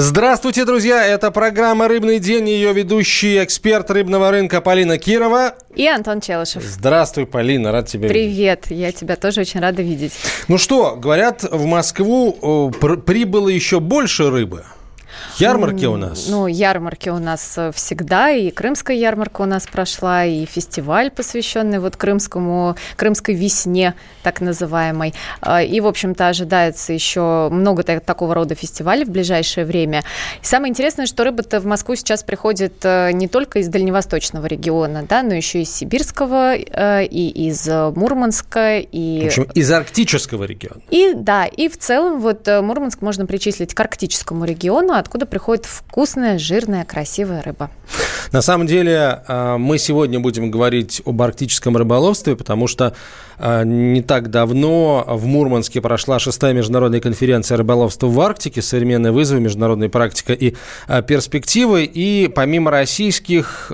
Здравствуйте, друзья! Это программа «Рыбный день». Ее ведущий эксперт рыбного рынка Полина Кирова. И Антон Челышев. Здравствуй, Полина, рад тебя Привет, видеть. я тебя тоже очень рада видеть. Ну что, говорят, в Москву прибыло еще больше рыбы. Ярмарки у нас? Ну, ярмарки у нас э, всегда, и крымская ярмарка у нас прошла, и фестиваль, посвященный вот крымскому, крымской весне, так называемой. А, и, в общем-то, ожидается еще много такого рода фестивалей в ближайшее время. И самое интересное, что рыба-то в Москву сейчас приходит э, не только из дальневосточного региона, да, но еще из сибирского, э, и из Мурманска, и... В общем, из арктического региона. И, да, и в целом вот Мурманск можно причислить к арктическому региону, откуда приходит вкусная, жирная, красивая рыба. На самом деле э, мы сегодня будем говорить об арктическом рыболовстве, потому что э, не так давно в Мурманске прошла шестая международная конференция рыболовства в Арктике, современные вызовы, международная практика и э, перспективы. И помимо российских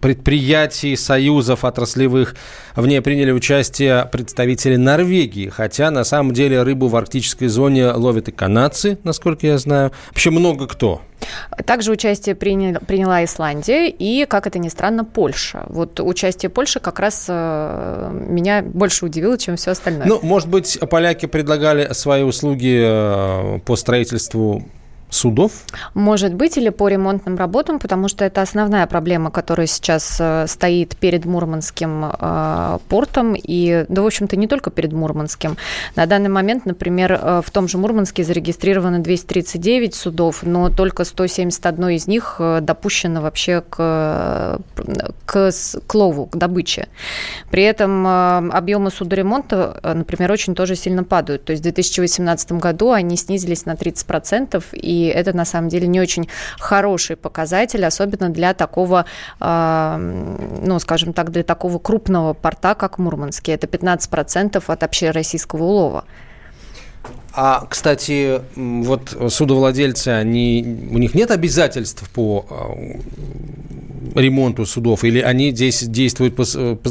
предприятий, союзов отраслевых, в ней приняли участие представители Норвегии. Хотя на самом деле рыбу в арктической зоне ловят и канадцы, насколько я знаю. Вообще много кто. Также участие приняла, приняла Исландия и, как это ни странно, Польша. Вот участие Польши как раз э, меня больше удивило, чем все остальное. Ну, может быть, поляки предлагали свои услуги э, по строительству судов? Может быть, или по ремонтным работам, потому что это основная проблема, которая сейчас э, стоит перед Мурманским э, портом, и, да, в общем-то, не только перед Мурманским. На данный момент, например, э, в том же Мурманске зарегистрировано 239 судов, но только 171 из них допущено вообще к, к, к лову, к добыче. При этом объемы судоремонта, например, очень тоже сильно падают. То есть в 2018 году они снизились на 30%, и это на самом деле не очень хороший показатель, особенно для такого, а, ну, скажем так, для такого крупного порта, как Мурманский. Это 15% от общероссийского улова. А, кстати, вот судовладельцы, они, у них нет обязательств по а, ремонту судов, или они здесь действуют по, по,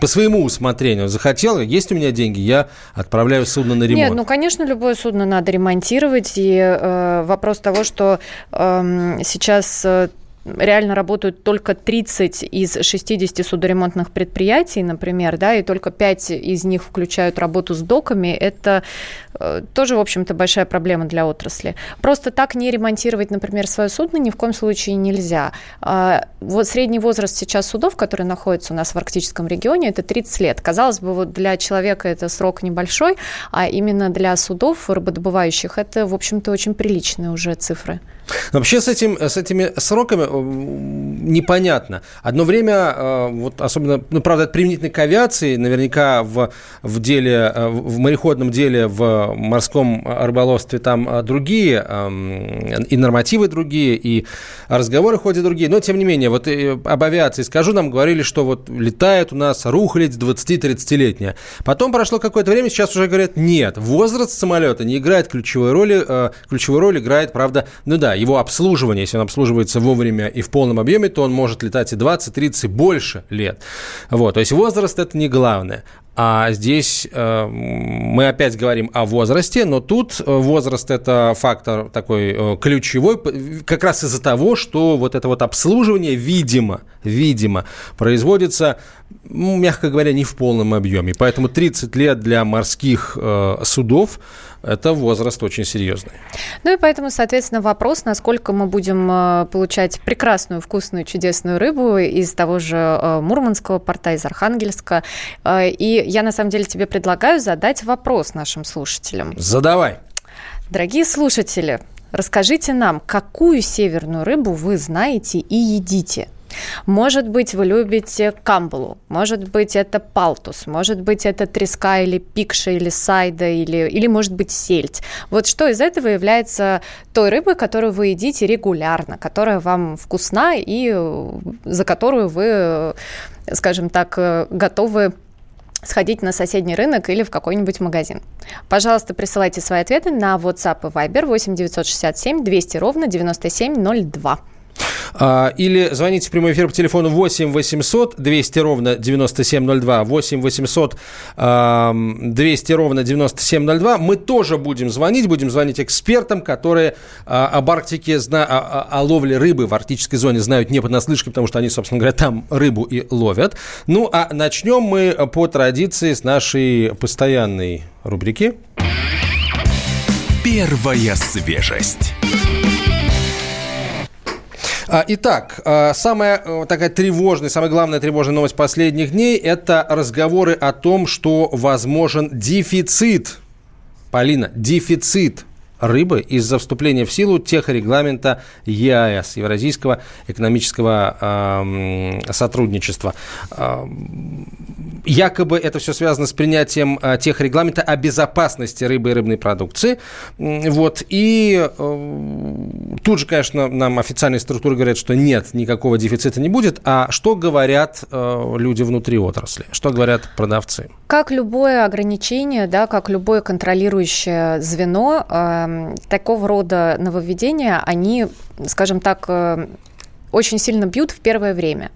по своему усмотрению? Захотел, есть у меня деньги, я отправляю судно на ремонт. Нет, ну, конечно, любое судно надо ремонтировать, и э, вопрос того, что э, сейчас э, реально работают только 30 из 60 судоремонтных предприятий, например, да, и только 5 из них включают работу с доками, это э, тоже, в общем-то, большая проблема для отрасли. Просто так не ремонтировать, например, свое судно ни в коем случае нельзя. А, вот средний возраст сейчас судов, которые находятся у нас в арктическом регионе, это 30 лет. Казалось бы, вот для человека это срок небольшой, а именно для судов рыбодобывающих это, в общем-то, очень приличные уже цифры. Вообще с, этим, с этими сроками э, непонятно. Одно время, э, вот особенно, ну, правда, применительно к авиации, наверняка в, в деле, э, в мореходном деле, в морском рыболовстве там другие, эм, и нормативы другие, и разговоры ходят другие. Но, тем не менее, вот об авиации скажу, нам говорили, что вот летает у нас рухлядь 20-30-летняя. Потом прошло какое-то время, сейчас уже говорят, нет, возраст самолета не играет ключевой роли, ключевую роль играет, правда, ну да, его обслуживание, если он обслуживается вовремя и в полном объеме, то он может летать и 20, 30, и больше лет. Вот, то есть возраст это не главное. А здесь э, мы опять говорим о возрасте, но тут э, возраст это фактор такой э, ключевой, как раз из-за того, что вот это вот обслуживание, видимо, видимо, производится, ну, мягко говоря, не в полном объеме. Поэтому 30 лет для морских э, судов это возраст очень серьезный. Ну и поэтому, соответственно, вопрос, насколько мы будем э, получать прекрасную, вкусную, чудесную рыбу из того же э, Мурманского порта, из Архангельска. И я, на самом деле, тебе предлагаю задать вопрос нашим слушателям. Задавай. Дорогие слушатели, расскажите нам, какую северную рыбу вы знаете и едите? Может быть, вы любите камбалу, может быть, это палтус, может быть, это треска или пикша, или сайда, или, или может быть, сельдь. Вот что из этого является той рыбой, которую вы едите регулярно, которая вам вкусна и э, за которую вы, э, скажем так, э, готовы сходить на соседний рынок или в какой-нибудь магазин. Пожалуйста, присылайте свои ответы на WhatsApp и Viber 8 967 200 ровно 9702. А, или звоните в прямой эфир по телефону 8 800 200 ровно 9702, 8 800 200 ровно 9702. Мы тоже будем звонить, будем звонить экспертам, которые а, об Арктике, зна- о, о ловле рыбы в арктической зоне знают не понаслышке, потому что они, собственно говоря, там рыбу и ловят. Ну, а начнем мы по традиции с нашей постоянной рубрики. Первая свежесть. А, итак, а, самая э, такая тревожная, самая главная тревожная новость последних дней – это разговоры о том, что возможен дефицит. Полина, дефицит рыбы из-за вступления в силу техрегламента ЕАЭС, Евразийского экономического э, сотрудничества. Э, якобы это все связано с принятием э, техрегламента о безопасности рыбы и рыбной продукции. Вот. И э, тут же, конечно, нам официальные структуры говорят, что нет, никакого дефицита не будет. А что говорят э, люди внутри отрасли? Что говорят продавцы? Как любое ограничение, да, как любое контролирующее звено, э, такого рода нововведения, они, скажем так, э, очень сильно бьют в первое время.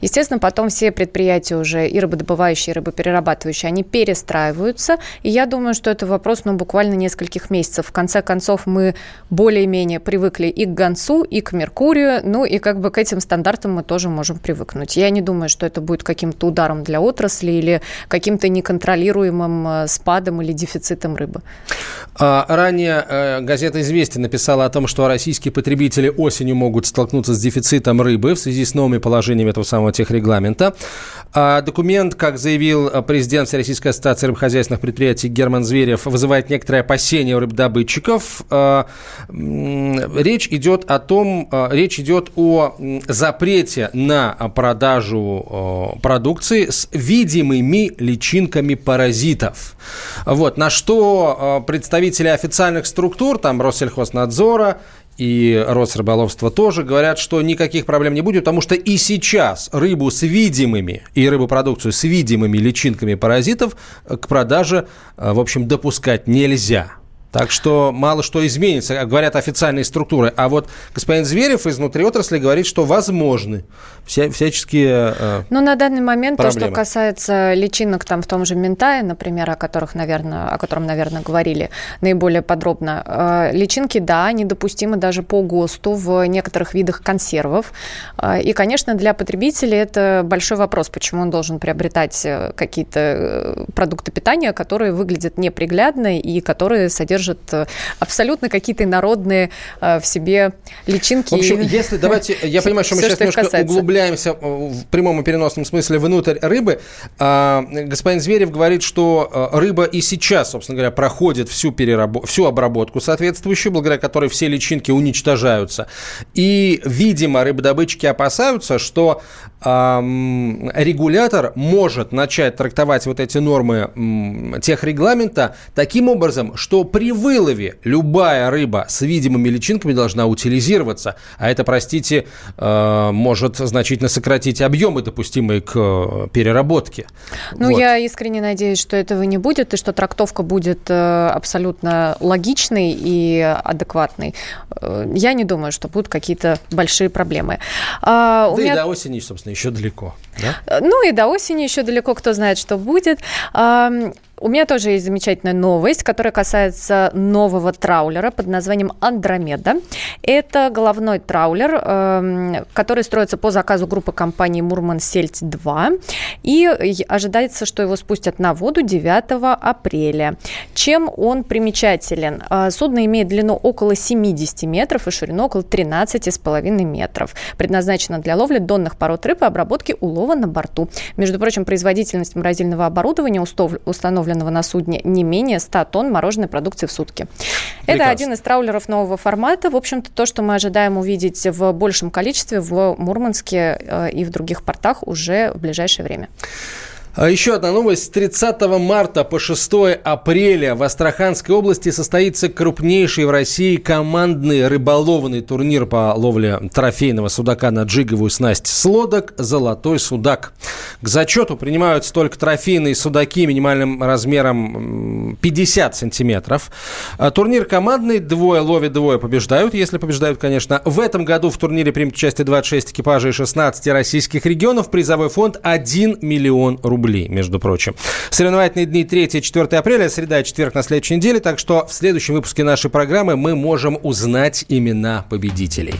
Естественно, потом все предприятия уже и рыбодобывающие, и рыбоперерабатывающие, они перестраиваются. И я думаю, что это вопрос ну, буквально нескольких месяцев. В конце концов, мы более-менее привыкли и к Гонцу, и к Меркурию, ну и как бы к этим стандартам мы тоже можем привыкнуть. Я не думаю, что это будет каким-то ударом для отрасли или каким-то неконтролируемым э, спадом или дефицитом рыбы. А, ранее э, газета «Известия» написала о том, что российские потребители осенью могут столкнуться с дефицитом рыбы в связи с новыми положениями этого самого техрегламента. А документ, как заявил президент Всероссийской ассоциации рыбохозяйственных предприятий Герман Зверев, вызывает некоторые опасения у рыбдобытчиков. А, речь идет о том, а, речь идет о запрете на продажу продукции с видимыми личинками паразитов. Вот, на что представители официальных структур, там Россельхознадзора и Росрыболовство тоже говорят, что никаких проблем не будет, потому что и сейчас рыбу с видимыми и рыбопродукцию с видимыми личинками паразитов к продаже, э, в общем, допускать нельзя. Так что мало что изменится, говорят официальные структуры. А вот господин Зверев изнутри отрасли говорит, что возможны вся, всяческие э, Ну, на данный момент проблемы. то, что касается личинок там в том же Ментае, например, о которых, наверное, о котором, наверное, говорили наиболее подробно, э, личинки, да, недопустимы даже по ГОСТу в некоторых видах консервов. Э, и, конечно, для потребителей это большой вопрос, почему он должен приобретать э, какие-то э, продукты питания, которые выглядят неприглядно и которые содержат содержит э, абсолютно какие-то народные э, в себе личинки. В общем, если давайте, я понимаю, что мы сейчас немножко касается. углубляемся э, в прямом и переносном смысле внутрь рыбы. А, господин Зверев говорит, что рыба и сейчас, собственно говоря, проходит всю, перераб... всю обработку соответствующую, благодаря которой все личинки уничтожаются. И, видимо, рыбодобытчики опасаются, что эм, регулятор может начать трактовать вот эти нормы эм, техрегламента таким образом, что при вылове любая рыба с видимыми личинками должна утилизироваться, а это, простите, э, может значительно сократить объемы, допустимые к э, переработке. Ну, вот. я искренне надеюсь, что этого не будет, и что трактовка будет э, абсолютно логичной и адекватной. Я не думаю, что будут какие-то большие проблемы. А, да меня... и до осени, собственно, еще далеко. Да? Ну и до осени еще далеко, кто знает, что будет. У меня тоже есть замечательная новость, которая касается нового траулера под названием Андромеда. Это головной траулер, эм, который строится по заказу группы компании Мурман Сельть 2. И ожидается, что его спустят на воду 9 апреля. Чем он примечателен? Э, судно имеет длину около 70 метров и ширину около 13,5 метров. Предназначено для ловли донных пород рыб и обработки улова на борту. Между прочим, производительность морозильного оборудования установлена установленного на судне не менее 100 тонн мороженой продукции в сутки. Прекрасно. Это один из траулеров нового формата. В общем-то, то, что мы ожидаем увидеть в большем количестве в Мурманске э, и в других портах уже в ближайшее время. А еще одна новость. С 30 марта по 6 апреля в Астраханской области состоится крупнейший в России командный рыболовный турнир по ловле трофейного судака на джиговую снасть с лодок «Золотой судак». К зачету принимаются только трофейные судаки минимальным размером 50 сантиметров. А турнир командный. Двое ловят, двое побеждают. Если побеждают, конечно. В этом году в турнире примут участие 26 экипажей 16 российских регионов. Призовой фонд 1 миллион рублей рублей, между прочим. Соревновательные дни 3-4 апреля, среда и четверг на следующей неделе, так что в следующем выпуске нашей программы мы можем узнать имена победителей.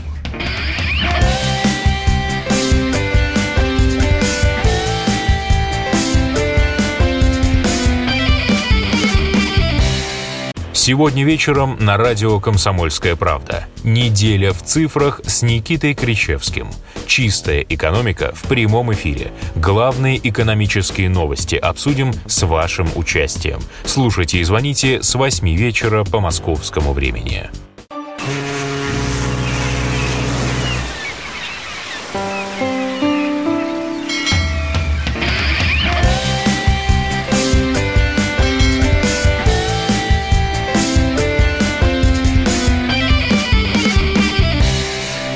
Сегодня вечером на радио «Комсомольская правда». Неделя в цифрах с Никитой Кричевским. Чистая экономика в прямом эфире. Главные экономические новости обсудим с вашим участием. Слушайте и звоните с 8 вечера по московскому времени.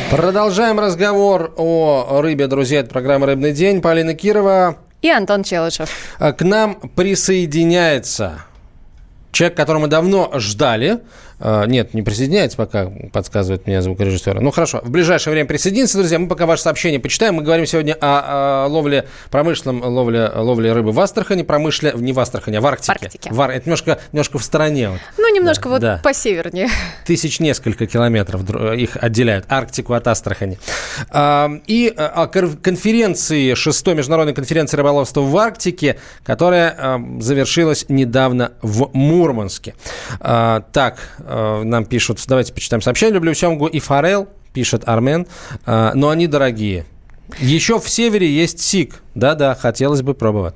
Продолжаем разговор о рыбе, друзья. Это программа «Рыбный день». Полина Кирова. И Антон Челышев. К нам присоединяется человек, которого мы давно ждали. А, нет, не присоединяется пока, подсказывает мне звукорежиссер. Ну хорошо, в ближайшее время присоединится, друзья. Мы пока ваше сообщение почитаем. Мы говорим сегодня о, о ловле, промышленном ловле, ловле рыбы в Астрахани, промышле, не в Астрахани, а в Арктике. Арктике. В, это немножко, немножко в стороне. Вот. Ну, немножко да, вот да. по севернее. Тысяч несколько километров их отделяют, Арктику от Астрахани. А, и о конференции, шестой международной конференции рыболовства в Арктике, которая завершилась недавно в Мурманске. Так, нам пишут, давайте почитаем сообщение. Люблю семгу и форел, пишет Армен, э, но они дорогие. Еще в севере есть сик. Да-да, хотелось бы пробовать.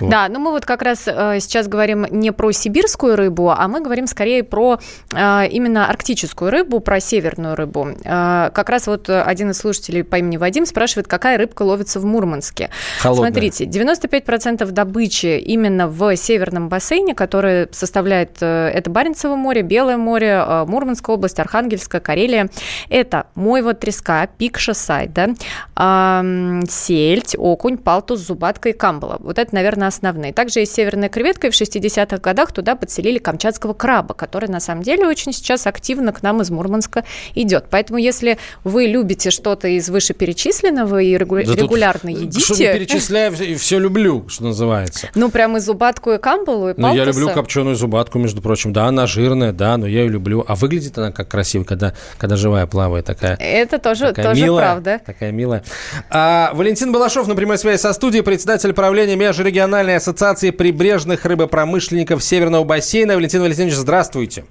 Вот. Да, но мы вот как раз э, сейчас говорим не про сибирскую рыбу, а мы говорим скорее про э, именно арктическую рыбу, про северную рыбу. Э, как раз вот один из слушателей по имени Вадим спрашивает, какая рыбка ловится в Мурманске. Холодная. Смотрите, 95% добычи именно в северном бассейне, который составляет э, это Баренцево море, Белое море, э, Мурманская область, Архангельская, Карелия. Это мойва, треска, пикша, сайда, э, сельдь, окунь, палтус, зубатка и камбала. Вот это, наверное, наверное, основные. Также есть северная креветка, и в 60-х годах туда подселили камчатского краба, который на самом деле очень сейчас активно к нам из Мурманска идет. Поэтому если вы любите что-то из вышеперечисленного и регу... да регулярно едите... Что не перечисляю, и все люблю, что называется. Ну, прямо и зубатку, и камбалу, и палтуса. Ну, я люблю копченую зубатку, между прочим. Да, она жирная, да, но я ее люблю. А выглядит она как красиво, когда, когда живая плавает такая. Это тоже, такая тоже милая, правда. Такая милая. А, Валентин Балашов на прямой связи со студией, председатель правления межрегионального региональной ассоциации прибрежных рыбопромышленников Северного бассейна. Валентин Валентинович, здравствуйте.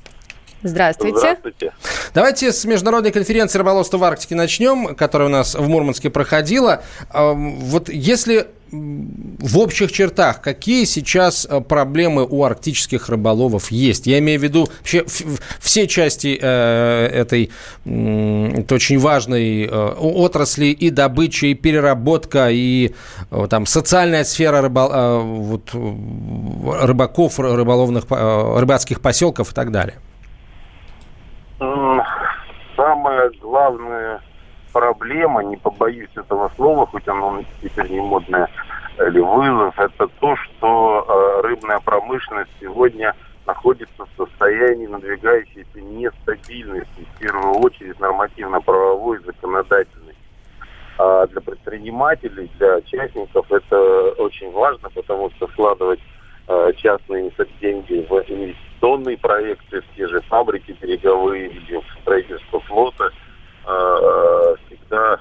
Здравствуйте. Здравствуйте. Давайте с международной конференции рыболовства в Арктике начнем, которая у нас в Мурманске проходила. Вот если в общих чертах, какие сейчас э, проблемы у арктических рыболовов есть? Я имею в виду вообще все части э, этой это очень важной э, отрасли и добыча, и переработка, и там социальная сфера рыбол, вот, рыбаков, рыболовных, рыбацких поселков и так далее. Самая главная проблема, не побоюсь этого слова, хоть оно теперь не модное, или вызов, это то, что э, рыбная промышленность сегодня находится в состоянии надвигающейся нестабильности, в первую очередь нормативно-правовой, законодательной. А для предпринимателей, для участников это очень важно, потому что вкладывать э, частные деньги в инвестиционные проекты, в те же фабрики береговые или в строительство флота э, всегда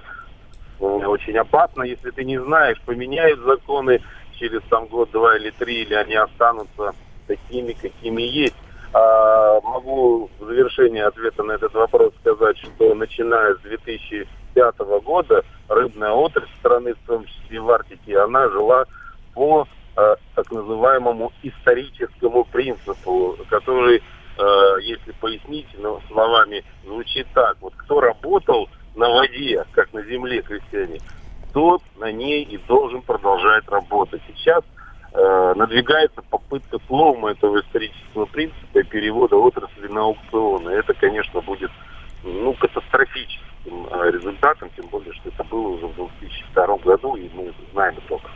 очень опасно, если ты не знаешь, поменяют законы через там год, два или три, или они останутся такими, какими есть. А, могу в завершении ответа на этот вопрос сказать, что начиная с 2005 года рыбная отрасль страны, в том числе в Арктике, она жила по а, так называемому историческому принципу, который, а, если пояснить ну, словами, звучит так. Вот кто работал на воде, как на земле крестьяне, тот на ней и должен продолжать работать. Сейчас э, надвигается попытка слома этого исторического принципа и перевода отрасли на аукционы. Это, конечно, будет ну, катастрофическим э, результатом, тем более, что это было уже в 2002 году, и мы знаем только.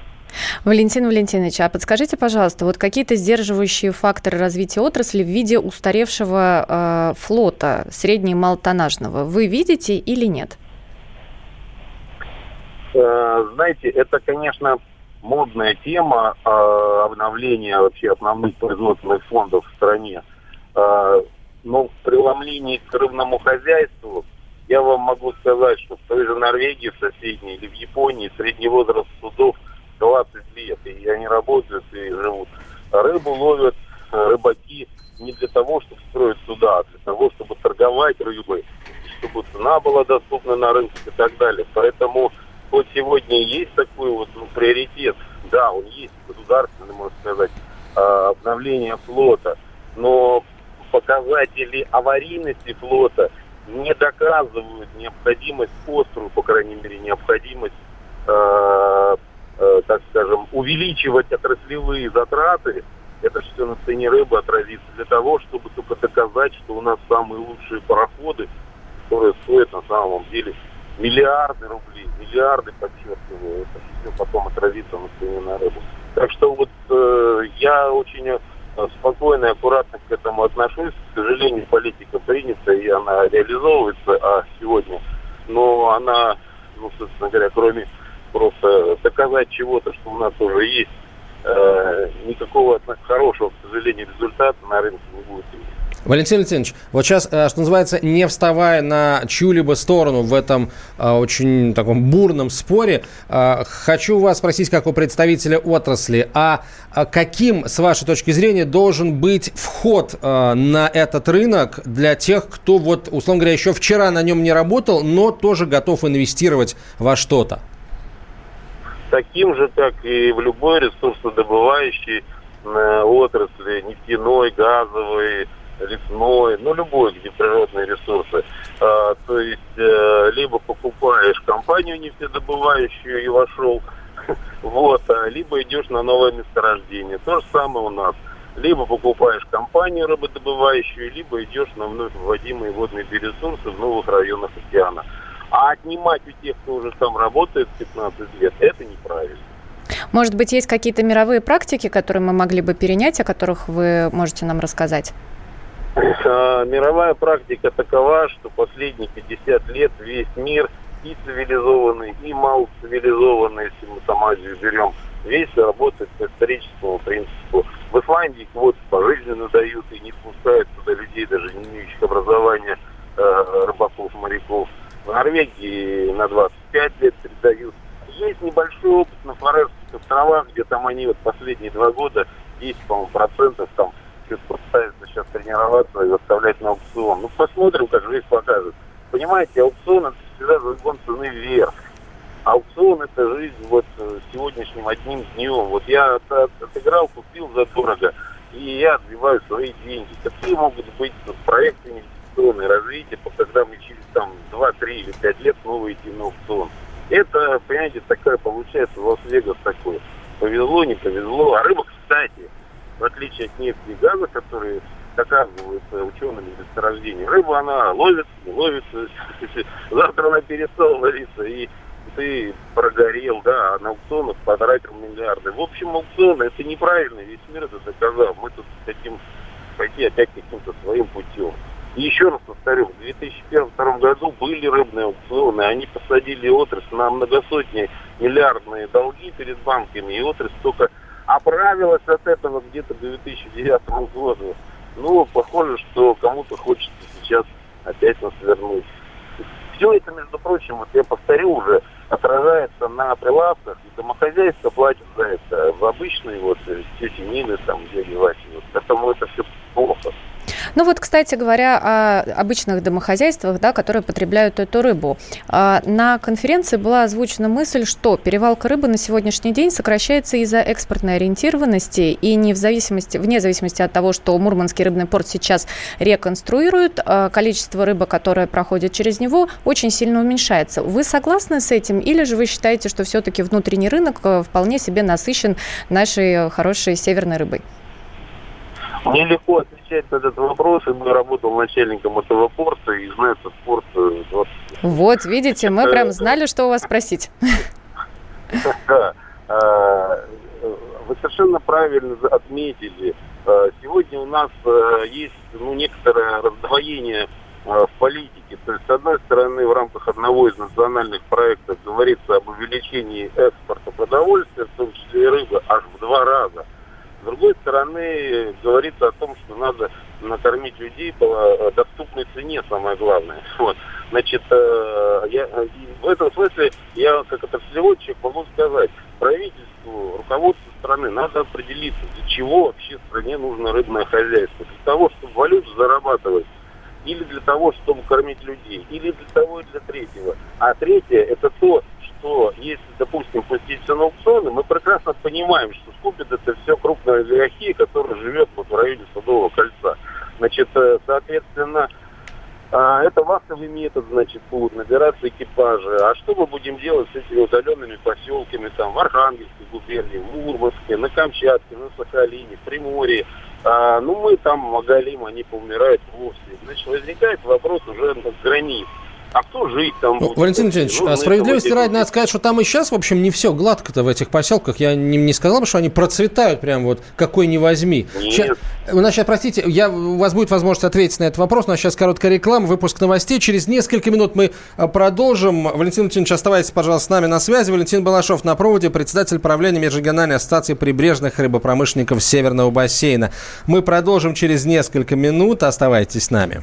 Валентин Валентинович, а подскажите, пожалуйста, вот какие-то сдерживающие факторы развития отрасли в виде устаревшего э, флота средне- и малотоннажного вы видите или нет? Э, знаете, это, конечно, модная тема э, обновления вообще основных производственных фондов в стране. Э, но в преломлении к рыбному хозяйству я вам могу сказать, что в той же Норвегии, в соседней, или в Японии средний возраст судов 20 лет, и они работают и живут. Рыбу ловят э, рыбаки не для того, чтобы строить суда, а для того, чтобы торговать рыбой, чтобы цена была доступна на рынке и так далее. Поэтому вот сегодня есть такой вот ну, приоритет, да, он есть государственный, можно сказать, а, обновление флота, но показатели аварийности флота не доказывают необходимость, острую, по крайней мере, необходимость э, э, так скажем, увеличивать отраслевые затраты, это все на цене рыбы отразится, для того, чтобы только доказать, что у нас самые лучшие пароходы, которые стоят на самом деле миллиарды рублей, миллиарды, подчеркиваю, это все потом отразится на цене на рыбу. Так что вот э, я очень э, спокойно и аккуратно к этому отношусь. К сожалению, политика принята, и она реализовывается а сегодня. Но она, ну, собственно говоря, кроме просто доказать чего-то, что у нас уже есть, э, никакого хорошего, к сожалению, результата на рынке не будет иметь. Валентин Валентинович, вот сейчас, э, что называется, не вставая на чью-либо сторону в этом э, очень таком бурном споре, э, хочу вас спросить, как у представителя отрасли, а каким, с вашей точки зрения, должен быть вход на этот рынок для тех, кто, вот, условно говоря, еще вчера на нем не работал, но тоже готов инвестировать во что-то? Таким же, как и в любой ресурсодобывающей э, отрасли, нефтяной, газовой, лесной, ну любой, где природные ресурсы. А, то есть э, либо покупаешь компанию нефтедобывающую и вошел, вот, а, либо идешь на новое месторождение. То же самое у нас. Либо покупаешь компанию рыбодобывающую, либо идешь на вновь вводимые водные биоресурсы в новых районах океана. А отнимать у тех, кто уже там работает 15 лет, это неправильно. Может быть, есть какие-то мировые практики, которые мы могли бы перенять, о которых вы можете нам рассказать? А, мировая практика такова, что последние 50 лет весь мир и цивилизованный, и малоцивилизованный, если мы там Азию берем, весь работает по историческому принципу. В Исландии квоты пожизненно дают и не впускают туда людей, даже не имеющих образования, э, рыбаков, моряков. В Норвегии на 25 лет передают. Есть небольшой опыт на Фарерских островах, где там они вот последние два года 10, по-моему, процентов там что-то пытаются сейчас тренироваться и заставлять на аукцион. Ну, посмотрим, как жизнь покажет. Понимаете, аукцион это всегда загон цены вверх. Аукцион это жизнь вот э, сегодняшним одним днем. Вот я от, от, отыграл, купил задорого, и я отбиваю свои деньги. Какие могут быть проекты инвестиционные развития, когда мы через там 2, 3 или 5 лет снова идти на аукцион. Это, понимаете, такая получается Лас-Вегас такой. Повезло, не повезло. А рыба, кстати, в отличие от нефти и газа, которые доказываются учеными месторождения, рыба, она ловится, не ловится. Завтра она перестала ловиться, и ты прогорел, да, а на аукционах потратил миллиарды. В общем, аукционы это неправильно, весь мир это доказал. Мы тут хотим пойти опять каким-то своим путем. И еще раз повторю, в 2001-2002 году были рыбные аукционы, они посадили отрасль на многосотни миллиардные долги перед банками, и отрасль только оправилась от этого где-то к 2009 году. Ну, похоже, что кому-то хочется сейчас опять нас вернуть. Все это, между прочим, вот я повторю уже, отражается на прилавках, и домохозяйство платит за это в обычные вот тети Нины, там, дяди Васи. Вот. Поэтому это все плохо. Ну вот, кстати говоря, о обычных домохозяйствах, да, которые потребляют эту рыбу. А, на конференции была озвучена мысль, что перевалка рыбы на сегодняшний день сокращается из-за экспортной ориентированности и не в зависимости, вне зависимости от того, что Мурманский рыбный порт сейчас реконструируют, а, количество рыбы, которое проходит через него, очень сильно уменьшается. Вы согласны с этим или же вы считаете, что все-таки внутренний рынок э, вполне себе насыщен нашей хорошей северной рыбой? Мне легко отвечать на этот вопрос, и я работал начальником этого порта и знаю этот порт 20 э, Вот, видите, мы прям знали, что у вас спросить. Да. А, вы совершенно правильно отметили. А, сегодня у нас э, есть ну, некоторое раздвоение в политике. То есть, с одной стороны, в рамках одного из национальных проектов говорится об увеличении экспорта продовольствия, в том числе и рыбы, аж в два раза – другой стороны, говорится о том, что надо накормить людей по доступной цене, самое главное. Вот. Значит, э, я, в этом смысле я, как отраслеводчик, могу сказать, правительству, руководству страны надо определиться, для чего вообще стране нужно рыбное хозяйство. Для того, чтобы валюту зарабатывать, или для того, чтобы кормить людей, или для того и для третьего. А третье – это то, что если, допустим, пуститься на аукционы, мы прекрасно понимаем, что скупит это все крупная олигархия, которая живет вот в районе Садового кольца. Значит, э, соответственно, а, это массовый метод, значит, будут набираться экипажи. А что мы будем делать с этими удаленными поселками там в Архангельской губернии, в Мурманске, на Камчатке, на Сахалине, в Приморье? А, ну, мы там, Магалим, они поумирают вовсе. Значит, возникает вопрос уже на границе а кто жить там будет? Валентин Леонидович, ну, справедливости ради надо сказать, что там и сейчас, в общем, не все гладко-то в этих поселках. Я не, не сказал бы, что они процветают прям вот какой не возьми. Нет. Сейчас, у нас сейчас, простите, я, у вас будет возможность ответить на этот вопрос. У нас сейчас короткая реклама, выпуск новостей. Через несколько минут мы а, продолжим. Валентин Леонидович, оставайтесь, пожалуйста, с нами на связи. Валентин Балашов на проводе, председатель правления Межрегиональной ассоциации прибрежных рыбопромышленников Северного бассейна. Мы продолжим через несколько минут. Оставайтесь с нами.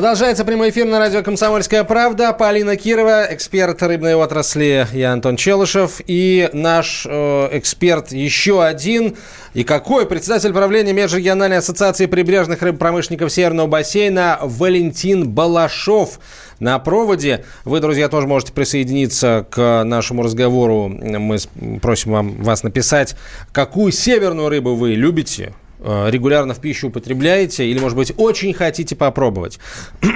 Продолжается прямой эфир на радио «Комсомольская правда». Полина Кирова, эксперт рыбной отрасли, я Антон Челышев. И наш э, эксперт еще один. И какой? Председатель правления Межрегиональной ассоциации прибрежных рыбопромышленников Северного бассейна Валентин Балашов на проводе. Вы, друзья, тоже можете присоединиться к нашему разговору. Мы просим вам, вас написать, какую северную рыбу вы любите, регулярно в пищу употребляете или, может быть, очень хотите попробовать.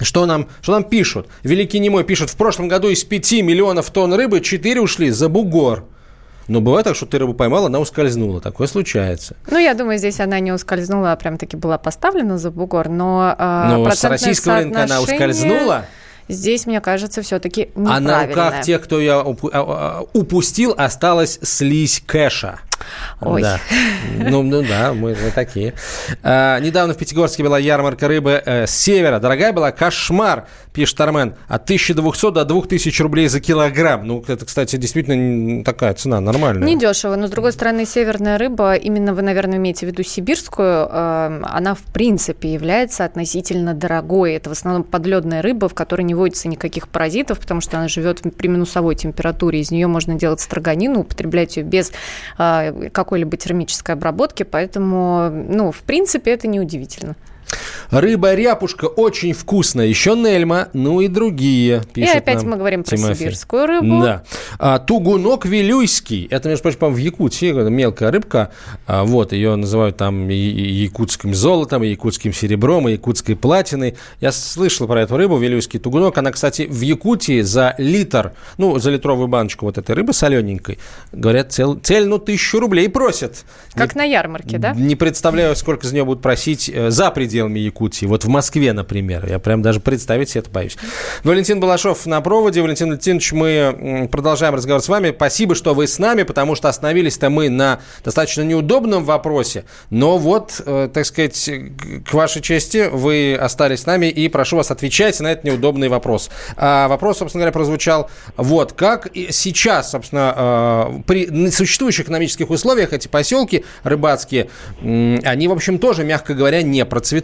Что нам, что нам пишут? Великий Немой пишет, в прошлом году из 5 миллионов тонн рыбы 4 ушли за бугор. Но бывает так, что ты рыбу поймала, она ускользнула. Такое случается. Ну, я думаю, здесь она не ускользнула, а прям-таки была поставлена за бугор. Но, э, но с российского рынка она ускользнула? Здесь, мне кажется, все-таки неправильно. А на руках тех, кто а, упустил, осталась слизь кэша. Ой. Да. Ну, ну да, мы, мы такие. А, недавно в Пятигорске была ярмарка рыбы э, с севера. Дорогая была, кошмар, пишет Армен. От 1200 до 2000 рублей за килограмм. Ну, это, кстати, действительно такая цена нормальная. Не дешево, но, с другой стороны, северная рыба, именно вы, наверное, имеете в виду сибирскую, э, она, в принципе, является относительно дорогой. Это в основном подледная рыба, в которой не водится никаких паразитов, потому что она живет при минусовой температуре. Из нее можно делать строганину, употреблять ее без э, какой-либо термической обработки, поэтому, ну, в принципе, это неудивительно. Рыба-ряпушка очень вкусная. Еще Нельма, ну и другие. И опять мы говорим про Тимофей. сибирскую рыбу. Да. А, тугунок вилюйский. Это, между прочим, в Якутии мелкая рыбка. А, вот, ее называют там и, и якутским золотом, и якутским серебром, и якутской платиной. Я слышал про эту рыбу, вилюйский тугунок. Она, кстати, в Якутии за литр, ну, за литровую баночку вот этой рыбы солененькой, говорят, цел, цельную тысячу рублей просят. Как не, на ярмарке, да? Не представляю, сколько за нее будут просить э, за пределами Якутии. Вот в Москве, например. Я прям даже представить себе это боюсь. Валентин Балашов на проводе. Валентин Валентинович, мы продолжаем разговор с вами. Спасибо, что вы с нами, потому что остановились-то мы на достаточно неудобном вопросе. Но вот, э, так сказать, к вашей чести, вы остались с нами, и прошу вас, отвечайте на этот неудобный вопрос. А вопрос, собственно говоря, прозвучал вот. Как сейчас, собственно, э, при существующих экономических условиях эти поселки рыбацкие, они, в общем, тоже, мягко говоря, не процветают?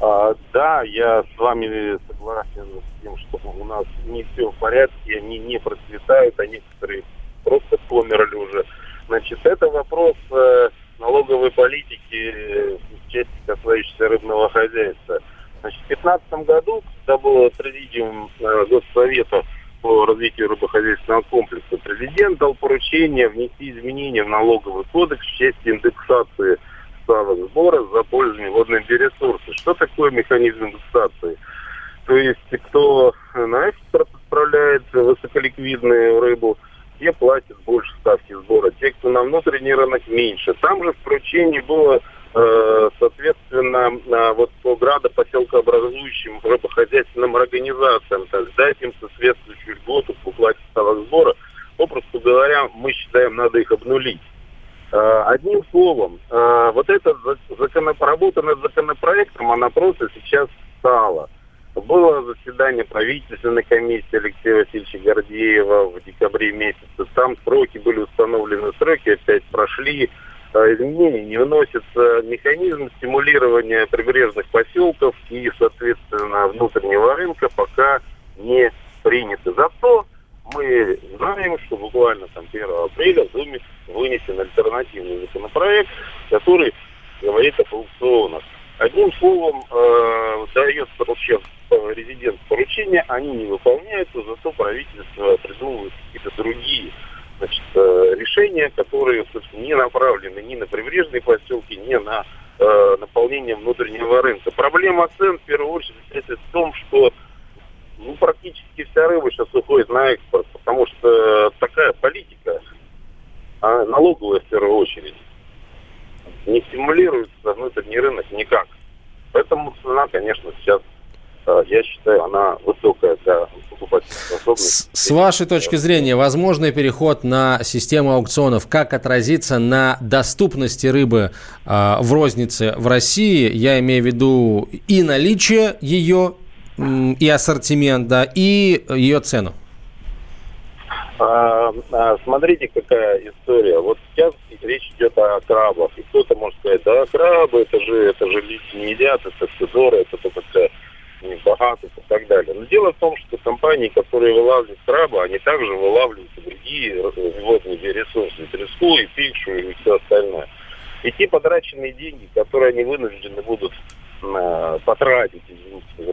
А, да, я с вами согласен с тем, что у нас не все в порядке, они не процветают, а некоторые просто померли уже. Значит, это вопрос э, налоговой политики в части касающейся рыбного хозяйства. Значит, в 2015 году, когда был президиум э, Госсовета по развитию рыбохозяйственного комплекса, президент дал поручение внести изменения в налоговый кодекс в части индексации ставок сбора за пользование водными ресурсами. Что такое механизм индексации? То есть, кто на экспорт отправляет высоколиквидную рыбу, те платят больше ставки сбора. Те, кто на внутренний рынок, меньше. Там же в поручении было, э, соответственно, вот по градопоселкообразующим рыбохозяйственным организациям, то есть дать им соответствующую льготу по уплате ставок сбора. Попросту говоря, мы считаем, надо их обнулить. Э, одним словом, э, вот это закон... работа над законопроектом, она просто сейчас стала. Было заседание правительственной комиссии Алексея Васильевича Гордеева в декабре месяце. Там сроки были установлены, сроки опять прошли. Э, изменения не вносятся. Механизм стимулирования прибрежных поселков и, соответственно, внутреннего рынка пока не приняты. Зато мы знаем, что буквально там 1 апреля в Думе вынесен альтернативный законопроект, который говорит о аукционах. Одним словом, э, дает вообще резидент поручения, они не выполняются, зато правительство придумывает какие-то другие значит, э, решения, которые, собственно, не направлены ни на прибрежные поселки, ни на э, наполнение внутреннего рынка. Проблема цен, в первую очередь, это в том, что ну, практически вся рыба сейчас уходит на экспорт, потому что такая политика, а налоговая в первую очередь, не стимулируется внутренний рынок никак. Поэтому цена, конечно, сейчас э, я считаю, она высокая для покупательной способности. С вашей точки зрения, возможный переход на систему аукционов, как отразится на доступности рыбы э, в рознице в России? Я имею в виду и наличие ее, и ассортимент, да, и ее цену? А, а, смотрите, какая история. Вот сейчас речь идет о крабах. И кто-то может сказать, да, крабы, это же, это же люди не едят, это все дорого, это только богатых и так далее. Но дело в том, что компании, которые вылавливают краба, они также вылавливают и другие водные ресурсы, треску, и пикшу, и все остальное. И те потраченные деньги, которые они вынуждены будут потратить, извините за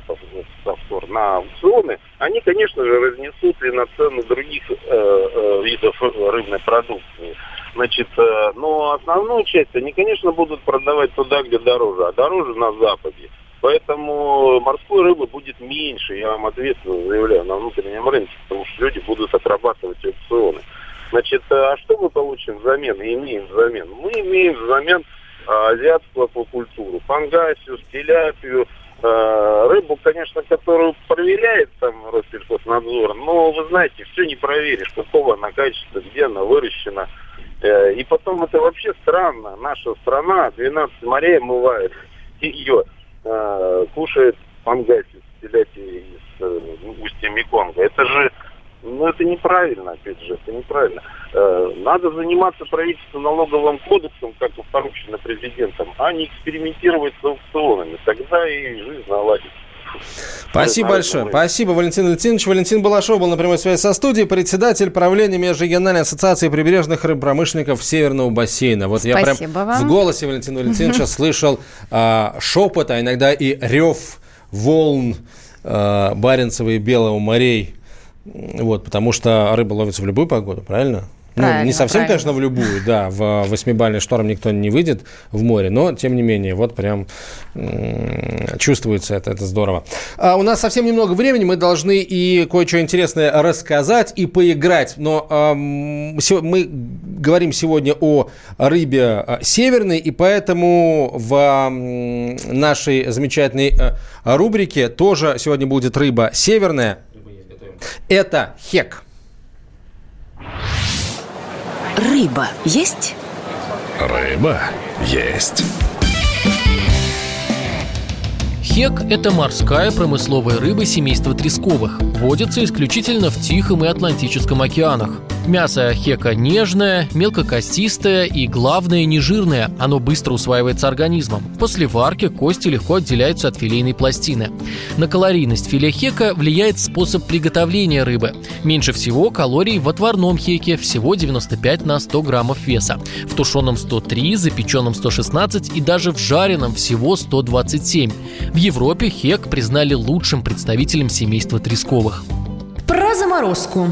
повтор, на аукционы, они, конечно же, разнесут и на цены других э, э, видов рыбной продукции. Значит, э, но основную часть они, конечно, будут продавать туда, где дороже, а дороже на Западе. Поэтому морской рыбы будет меньше, я вам ответственно заявляю, на внутреннем рынке, потому что люди будут отрабатывать аукционы. Значит, э, а что мы получим взамен и имеем взамен? Мы имеем взамен азиатскую аквакультуру, пангасию, стиляпию, а, рыбу, конечно, которую проверяет там Россельхознадзор, но вы знаете, все не проверишь, какого она качества, где она выращена. Э, и потом это вообще странно. Наша страна 12 морей омывает ее, кушает пангасию, стиляпию из э, устья Меконга. Это же ну, это неправильно, опять же, это неправильно. Э, надо заниматься правительством налоговым кодексом, как и поручено президентом, а не экспериментировать с аукционами. Тогда и жизнь наладится. Спасибо большое. Спасибо, Валентин Валентинович. Валентин Балашов был на прямой связи со студией, председатель правления Межрегиональной ассоциации прибережных рыбопромышленников Северного бассейна. Вот Спасибо я прям вам. в голосе Валентина Валентиновича слышал а, шепот, а иногда и рев волн а, Баренцева и Белого морей. Вот, потому что рыба ловится в любую погоду, правильно? Ну, Правильно, не совсем, правильно. конечно, в любую, да, в восьмибальный шторм никто не выйдет в море, но, тем не менее, вот прям чувствуется это, это здорово. А, у нас совсем немного времени, мы должны и кое-что интересное рассказать и поиграть, но сё- мы говорим сегодня о рыбе а, северной, и поэтому в нашей замечательной а, рубрике тоже сегодня будет рыба северная. Это хек. Рыба есть? Рыба есть. Хек – это морская промысловая рыба семейства тресковых. Водится исключительно в Тихом и Атлантическом океанах. Мясо хека нежное, мелкокостистое и, главное, нежирное. Оно быстро усваивается организмом. После варки кости легко отделяются от филейной пластины. На калорийность филе хека влияет способ приготовления рыбы. Меньше всего калорий в отварном хеке, всего 95 на 100 граммов веса. В тушеном 103, запеченном 116 и даже в жареном всего 127. В Европе хек признали лучшим представителем семейства тресковых. Про заморозку.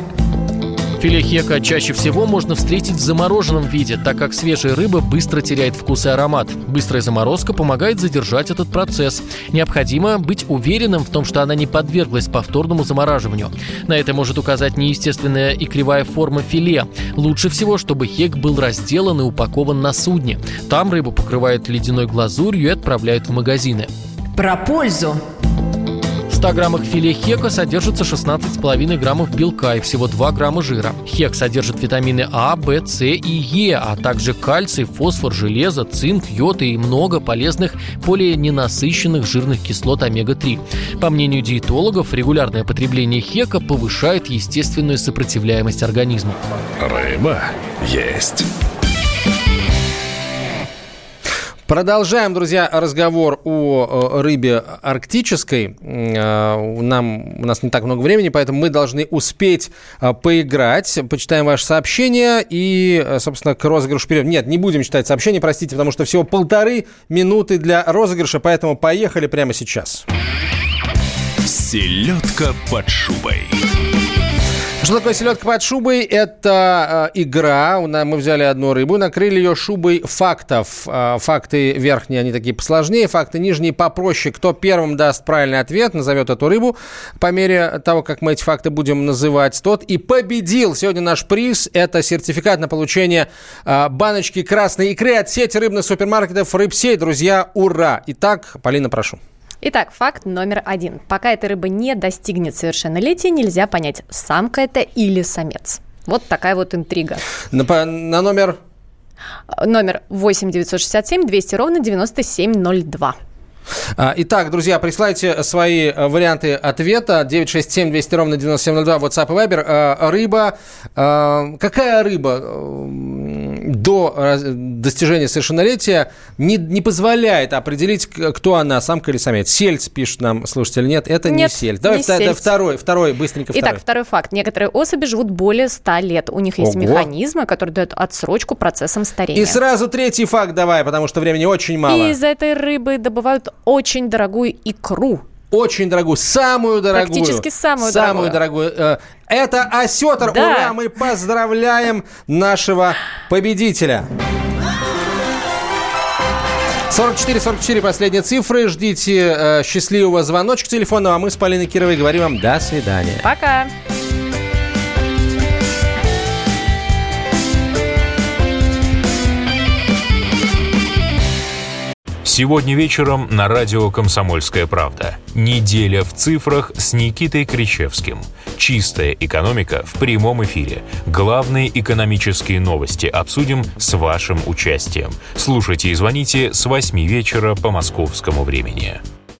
Филе хека чаще всего можно встретить в замороженном виде, так как свежая рыба быстро теряет вкус и аромат. Быстрая заморозка помогает задержать этот процесс. Необходимо быть уверенным в том, что она не подверглась повторному замораживанию. На это может указать неестественная и кривая форма филе. Лучше всего, чтобы хек был разделан и упакован на судне. Там рыбу покрывают ледяной глазурью и отправляют в магазины. Про пользу. В 100 граммах филе хека содержится 16,5 граммов белка и всего 2 грамма жира. Хек содержит витамины А, В, С и Е, а также кальций, фосфор, железо, цинк, йод и много полезных полиненасыщенных жирных кислот омега-3. По мнению диетологов, регулярное потребление хека повышает естественную сопротивляемость организма. Рыба есть. Продолжаем, друзья, разговор о рыбе арктической. Э, Нам, у нас не так много времени, поэтому мы должны успеть э, поиграть. Почитаем ваши сообщения и, э, собственно, к розыгрышу перейдем. Нет, не будем читать сообщения, простите, потому что всего полторы минуты для розыгрыша, поэтому поехали прямо сейчас. Селедка под шубой. Что такое селедка под шубой? Это э, игра. Мы взяли одну рыбу, накрыли ее шубой фактов. Э, факты верхние, они такие посложнее, факты нижние попроще. Кто первым даст правильный ответ, назовет эту рыбу по мере того, как мы эти факты будем называть, тот и победил. Сегодня наш приз – это сертификат на получение э, баночки красной икры от сети рыбных супермаркетов «Рыбсей». Друзья, ура! Итак, Полина, прошу. Итак, факт номер один. Пока эта рыба не достигнет совершеннолетия, нельзя понять, самка это или самец. Вот такая вот интрига. На, на номер Номер 8 967 200 ровно 9702. А, Итак, друзья, присылайте свои э, варианты ответа. 967 200 ровно 9702, WhatsApp и Viber. А, Рыба. а, Какая рыба м, до достижения совершеннолетия не, не позволяет определить, кто она, самка или самец? Сельдь, пишет нам слушатель. Нет, это не Нет, сельдь. Давай не сельдь. второй, второй, быстренько Итак, второй. второй факт. Некоторые особи живут более 100 лет. У них есть Ого. механизмы, которые дают отсрочку процессам старения. И сразу третий факт давай, потому что времени очень мало. И из этой рыбы добывают очень дорогую икру. Очень дорогую, самую дорогую. Практически самую Самую дорогую. Э, Это осетр. Да. Ура! Мы поздравляем нашего победителя. 44-44 последние цифры. Ждите э, счастливого звоночка телефона. А мы с Полиной Кировой говорим вам до свидания. Пока. Сегодня вечером на радио «Комсомольская правда». Неделя в цифрах с Никитой Кричевским. Чистая экономика в прямом эфире. Главные экономические новости обсудим с вашим участием. Слушайте и звоните с 8 вечера по московскому времени.